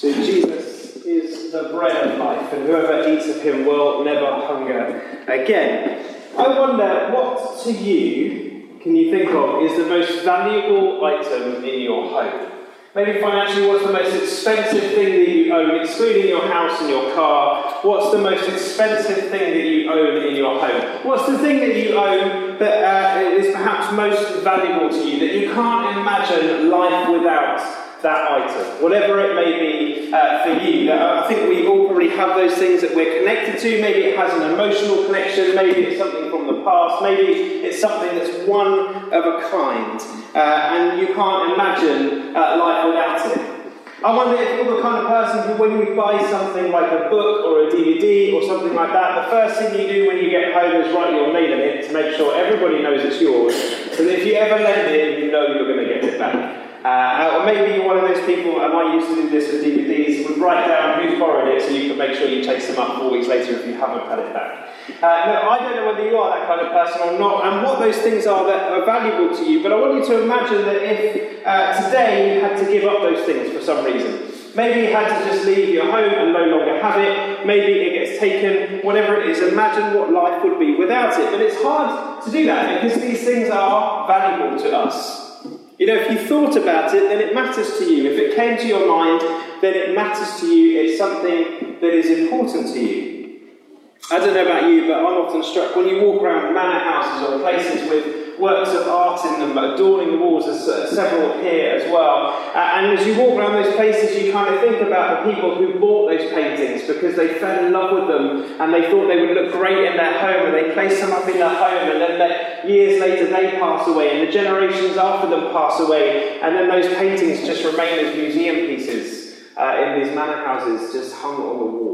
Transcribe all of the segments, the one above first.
So Jesus is the bread of life, and whoever eats of him will never hunger again. I wonder what to you can you think of is the most valuable item in your home? Maybe financially, what's the most expensive thing that you own, excluding your house and your car? What's the most expensive thing that you own in your home? What's the thing that you own that uh, is perhaps most valuable to you, that you can't imagine life without? That item, whatever it may be uh, for you. Uh, I think we all probably have those things that we're connected to. Maybe it has an emotional connection, maybe it's something from the past, maybe it's something that's one of a kind, uh, and you can't imagine uh, life without it. I wonder if you're the kind of person who, when you buy something like a book or a DVD or something like that, the first thing you do when you get home is write your name in it to make sure everybody knows it's yours, so that if you ever lend it, you know you're going to get it back. Uh, or maybe you're one of those people, and I used to do this with DVDs, would write down who's borrowed it so you can make sure you chase them up four weeks later if you haven't had it back. Uh, no, I don't know whether you are that kind of person or not, and what those things are that are valuable to you, but I want you to imagine that if uh, today you had to give up those things for some reason, Maybe you had to just leave your home and no longer have it. Maybe it gets taken, whatever it is. Imagine what life would be without it. But it's hard to do that because these things are valuable to us. You know, if you thought about it, then it matters to you. If it came to your mind, then it matters to you. It's something that is important to you. I don't know about you, but I'm often struck when you walk around manor houses or places with works of art in them, adorning the walls. There's uh, several here as well. Uh, and as you walk around those places, you kind of think about the people who bought those paintings because they fell in love with them and they thought they would look great in their home and they placed them up in their home and then years later they pass away and the generations after them pass away and then those paintings just remain as museum pieces uh, in these manor houses just hung on the wall.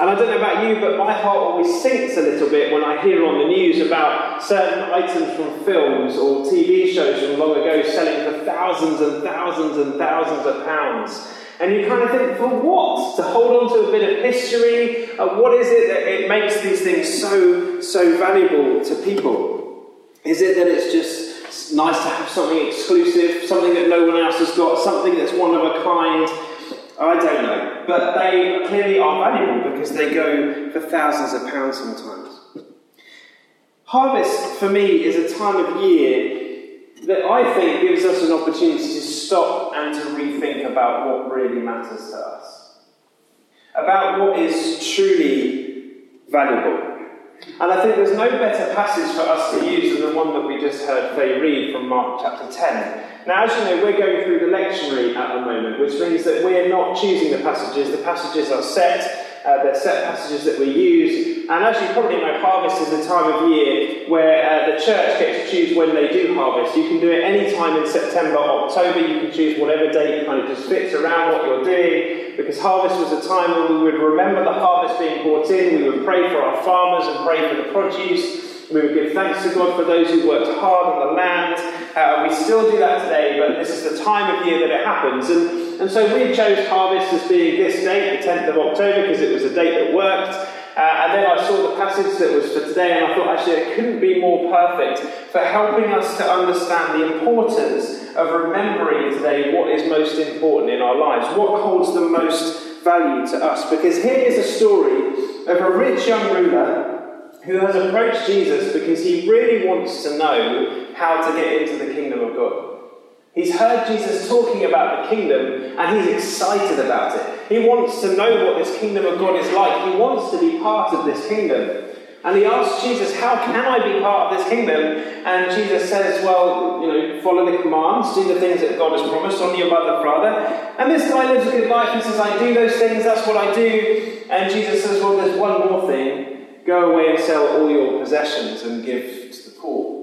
And I don't know about you, but my heart always sinks a little bit when I hear on the news about certain items from films or TV shows from long ago selling for thousands and thousands and thousands of pounds. And you kind of think, for what? To hold on to a bit of history? Uh, what is it that it makes these things so, so valuable to people? Is it that it's just nice to have something exclusive, something that no one else has got, something that's one of a kind? I don't know. But they clearly are valuable because they go for thousands of pounds sometimes. Harvest, for me, is a time of year that I think gives us an opportunity to stop and to rethink about what really matters to us, about what is truly valuable. And I think there's no better passage for us to use than the one that we just heard Faye read from Mark chapter 10. Now, as you know, we're going through the lectionary at the moment, which means that we're not choosing the passages. The passages are set, uh, they're set passages that we use. And as you probably know, harvest is a time of year where uh, the church gets to choose when they do harvest. You can do it any time in September, October. You can choose whatever date kind of just fits around what you're doing. Because harvest was a time when we would remember the harvest being brought in. We would pray for our farmers and pray for the produce. We would give thanks to God for those who worked hard on the land. Uh, we still do that today, but this is the time of year that it happens. And, and so we chose harvest as being this date, the 10th of October, because it was a date that worked. Uh, and then I saw the passage that was for today, and I thought actually it couldn't be more perfect for helping us to understand the importance of remembering today what is most important in our lives, what holds the most value to us. Because here is a story of a rich young ruler who has approached Jesus because he really wants to know how to get into the kingdom of God. He's heard Jesus talking about the kingdom and he's excited about it. He wants to know what this kingdom of God is like. He wants to be part of this kingdom. And he asks Jesus, How can I be part of this kingdom? And Jesus says, Well, you know, follow the commands, do the things that God has promised, on your mother, father. And this guy lives a good life. He says, I do those things, that's what I do. And Jesus says, Well, there's one more thing. Go away and sell all your possessions and give to the poor.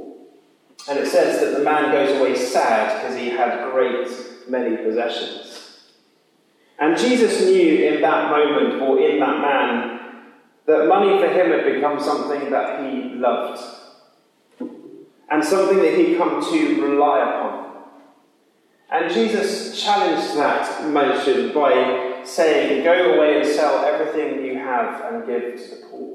And it says that the man goes away sad because he had great many possessions. And Jesus knew in that moment, or in that man, that money for him had become something that he loved and something that he'd come to rely upon. And Jesus challenged that motion by saying, Go away and sell everything you have and give to the poor.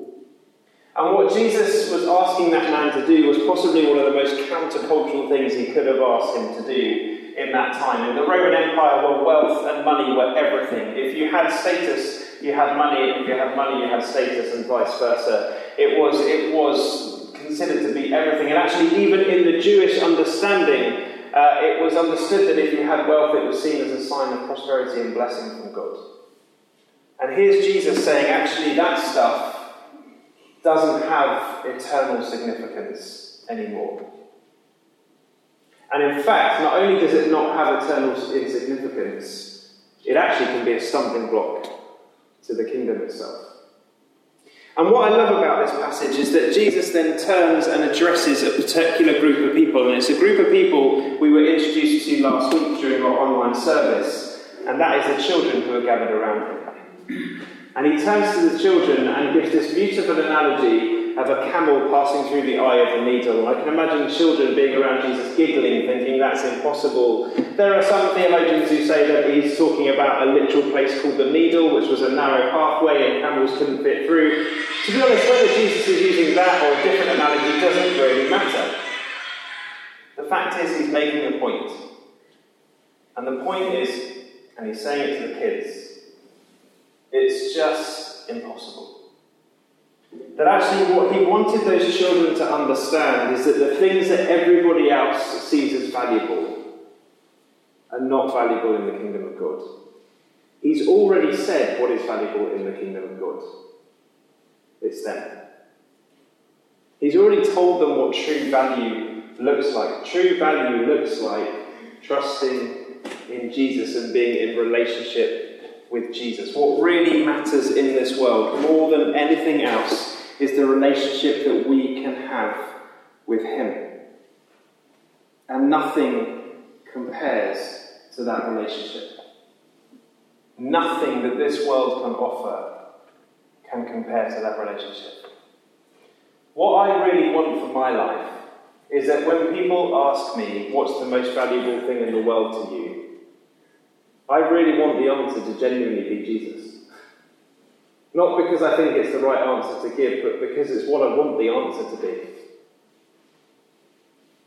And what Jesus was asking that man to do was possibly one of the most countercultural things he could have asked him to do. in that time. In the Roman Empire, where wealth and money were everything. If you had status, you had money. If you had money, you had status, and vice versa. It was, it was considered to be everything. And actually, even in the Jewish understanding, uh, it was understood that if you had wealth, it was seen as a sign of prosperity and blessing from God. And here's Jesus saying, actually, that stuff doesn't have eternal significance anymore. And in fact, not only does it not have eternal significance, it actually can be a stumbling block to the kingdom itself. And what I love about this passage is that Jesus then turns and addresses a particular group of people, and it's a group of people we were introduced to last week during our online service, and that is the children who are gathered around him. And he turns to the children and gives this beautiful analogy of a camel passing through the eye of the needle. I can imagine children being around Jesus giggling, thinking that's impossible. There are some theologians who say that he's talking about a literal place called the needle, which was a narrow pathway and camels couldn't fit through. To be honest, whether Jesus is using that or a different analogy doesn't really matter. The fact is, he's making a point. And the point is, and he's saying it to the kids, it's just impossible. That actually, what he wanted those children to understand is that the things that everybody else sees as valuable are not valuable in the kingdom of God. He's already said what is valuable in the kingdom of God it's them. He's already told them what true value looks like. True value looks like trusting in Jesus and being in relationship with Jesus. What really matters in this world, more than anything else, is the relationship that we can have with Him. And nothing compares to that relationship. Nothing that this world can offer can compare to that relationship. What I really want for my life is that when people ask me what's the most valuable thing in the world to you, I really want the answer to genuinely be Jesus. Not because I think it's the right answer to give, but because it's what I want the answer to be.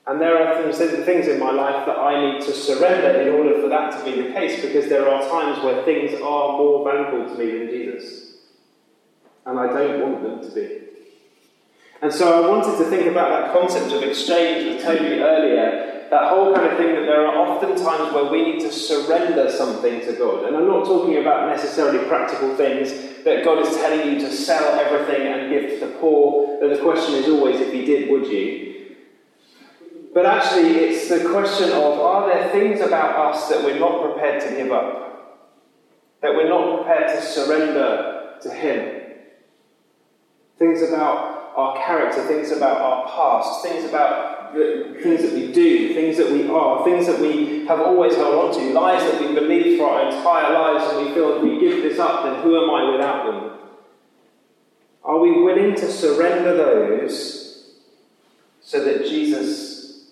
And there are things in my life that I need to surrender in order for that to be the case, because there are times where things are more valuable to me than Jesus. And I don't want them to be. And so I wanted to think about that concept of exchange with Toby earlier that whole kind of thing that there are often times where we need to surrender something to God. And I'm not talking about necessarily practical things that God is telling you to sell everything and give to the poor. That the question is always, if He did, would you? But actually, it's the question of are there things about us that we're not prepared to give up? That we're not prepared to surrender to Him? Things about our character, things about our past, things about things that we do, things that we are, things that we have always held on to, lies that we believe for our entire lives, and we feel if we give this up, then who am I without them? Are we willing to surrender those so that Jesus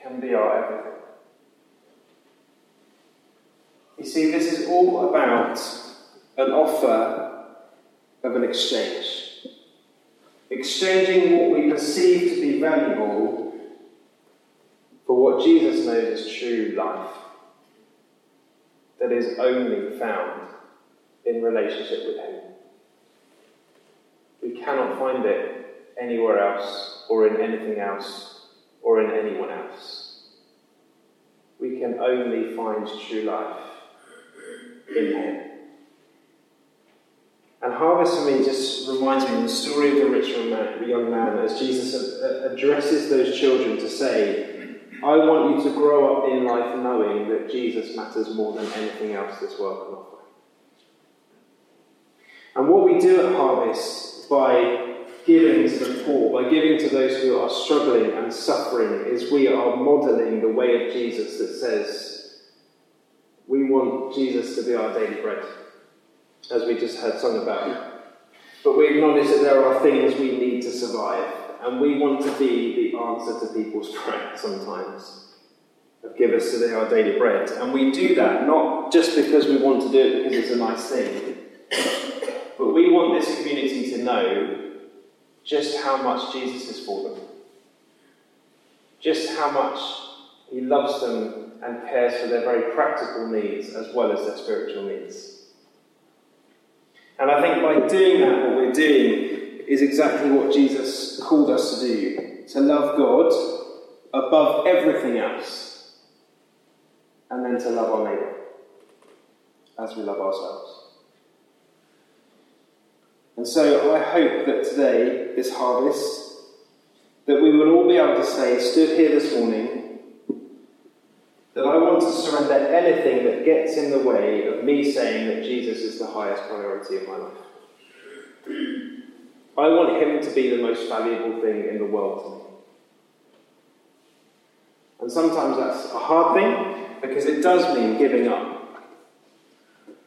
can be our everything? You see, this is all about an offer of an exchange. Exchanging what we perceive to be valuable what Jesus knows is true life, that is only found in relationship with Him. We cannot find it anywhere else, or in anything else, or in anyone else. We can only find true life in Him. And harvest for me just reminds me of the story of the rich young man as Jesus addresses those children to say, I want you to grow up in life knowing that Jesus matters more than anything else this world can offer. And what we do at Harvest by giving to the poor, by giving to those who are struggling and suffering, is we are modeling the way of Jesus that says we want Jesus to be our daily bread, as we just heard sung about. But we acknowledge that there are things we need to survive and we want to be the answer to people's prayer sometimes. Of give us today our daily bread. And we do that not just because we want to do it because it's a nice thing, but we want this community to know just how much Jesus is for them. Just how much he loves them and cares for their very practical needs as well as their spiritual needs. And I think by doing that, what we're doing is exactly what Jesus called us to do to love God above everything else, and then to love our neighbour as we love ourselves. And so I hope that today, this harvest, that we will all be able to say, stood here this morning, that I want to surrender anything that gets in the way of me saying that Jesus is the highest priority of my life. I want him to be the most valuable thing in the world to me. And sometimes that's a hard thing because it does mean giving up.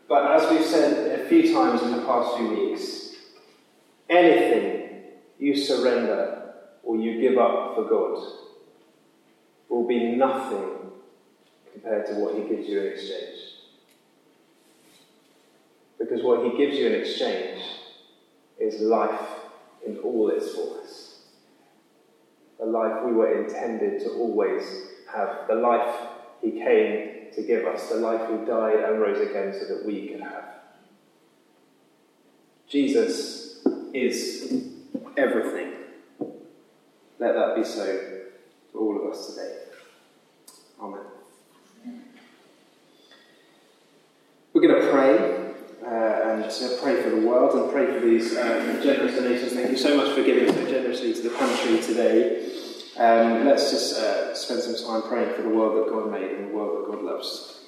But as we've said a few times in the past few weeks, anything you surrender or you give up for God will be nothing compared to what He gives you in exchange. Because what He gives you in exchange is life in all its fullness the life we were intended to always have, the life He came to give us, the life He died and rose again so that we could have. Jesus is everything. Let that be so for all of us today. Amen. We're going to pray uh, pray for the world and pray for these uh, generous donations. Thank you so much for giving so generously to the country today. Um, let's just uh, spend some time praying for the world that God made and the world that God loves.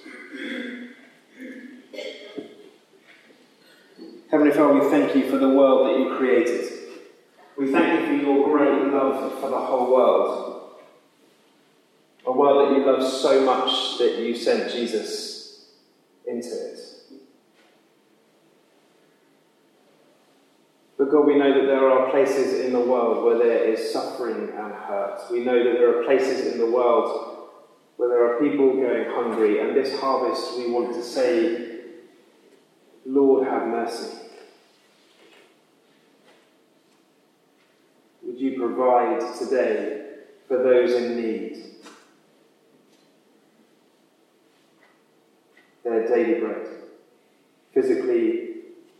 Heavenly Father, we thank you for the world that you created. We thank you for your great love for the whole world. A world that you love so much that you sent Jesus into it. But God, we know that there are places in the world where there is suffering and hurt. We know that there are places in the world where there are people going hungry. And this harvest, we want to say, Lord, have mercy. Would you provide today for those in need their daily bread, physically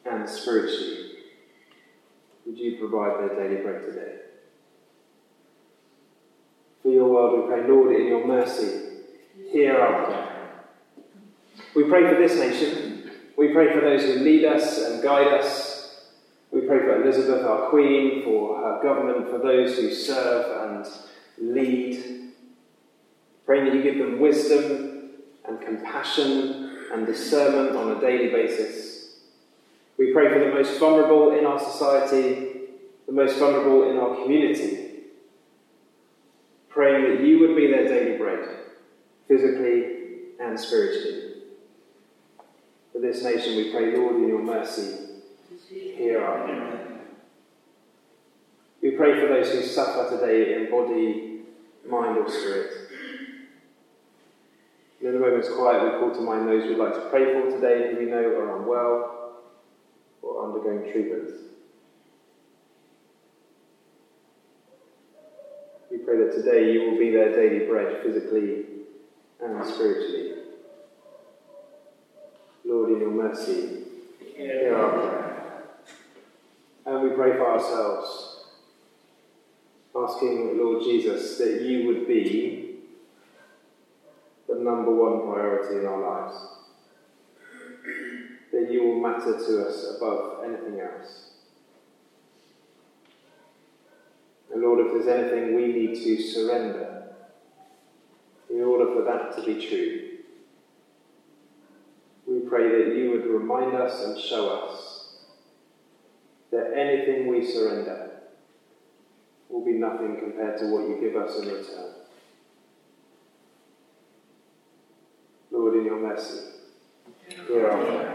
and spiritually? Would you provide their daily bread today? For your world, we pray, Lord, in your mercy, hear our prayer. We pray for this nation. We pray for those who lead us and guide us. We pray for Elizabeth, our Queen, for her government, for those who serve and lead. Praying that you give them wisdom and compassion and discernment on a daily basis. We pray for the most vulnerable in our society, the most vulnerable in our community, praying that you would be their daily bread, physically and spiritually. For this nation, we pray, Lord, in your mercy, hear our prayer. We pray for those who suffer today in body, mind, or spirit. In the moments quiet, we call to mind those we'd like to pray for today who we know are unwell undergoing treatments. We pray that today you will be their daily bread, physically and spiritually. Lord, in your mercy, hear our prayer. And we pray for ourselves, asking, Lord Jesus, that you would be the number one priority in our lives that you will matter to us above anything else. And Lord, if there's anything we need to surrender in order for that to be true, we pray that you would remind us and show us that anything we surrender will be nothing compared to what you give us in return. Lord, in your mercy, hear our prayer.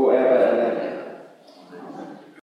whoever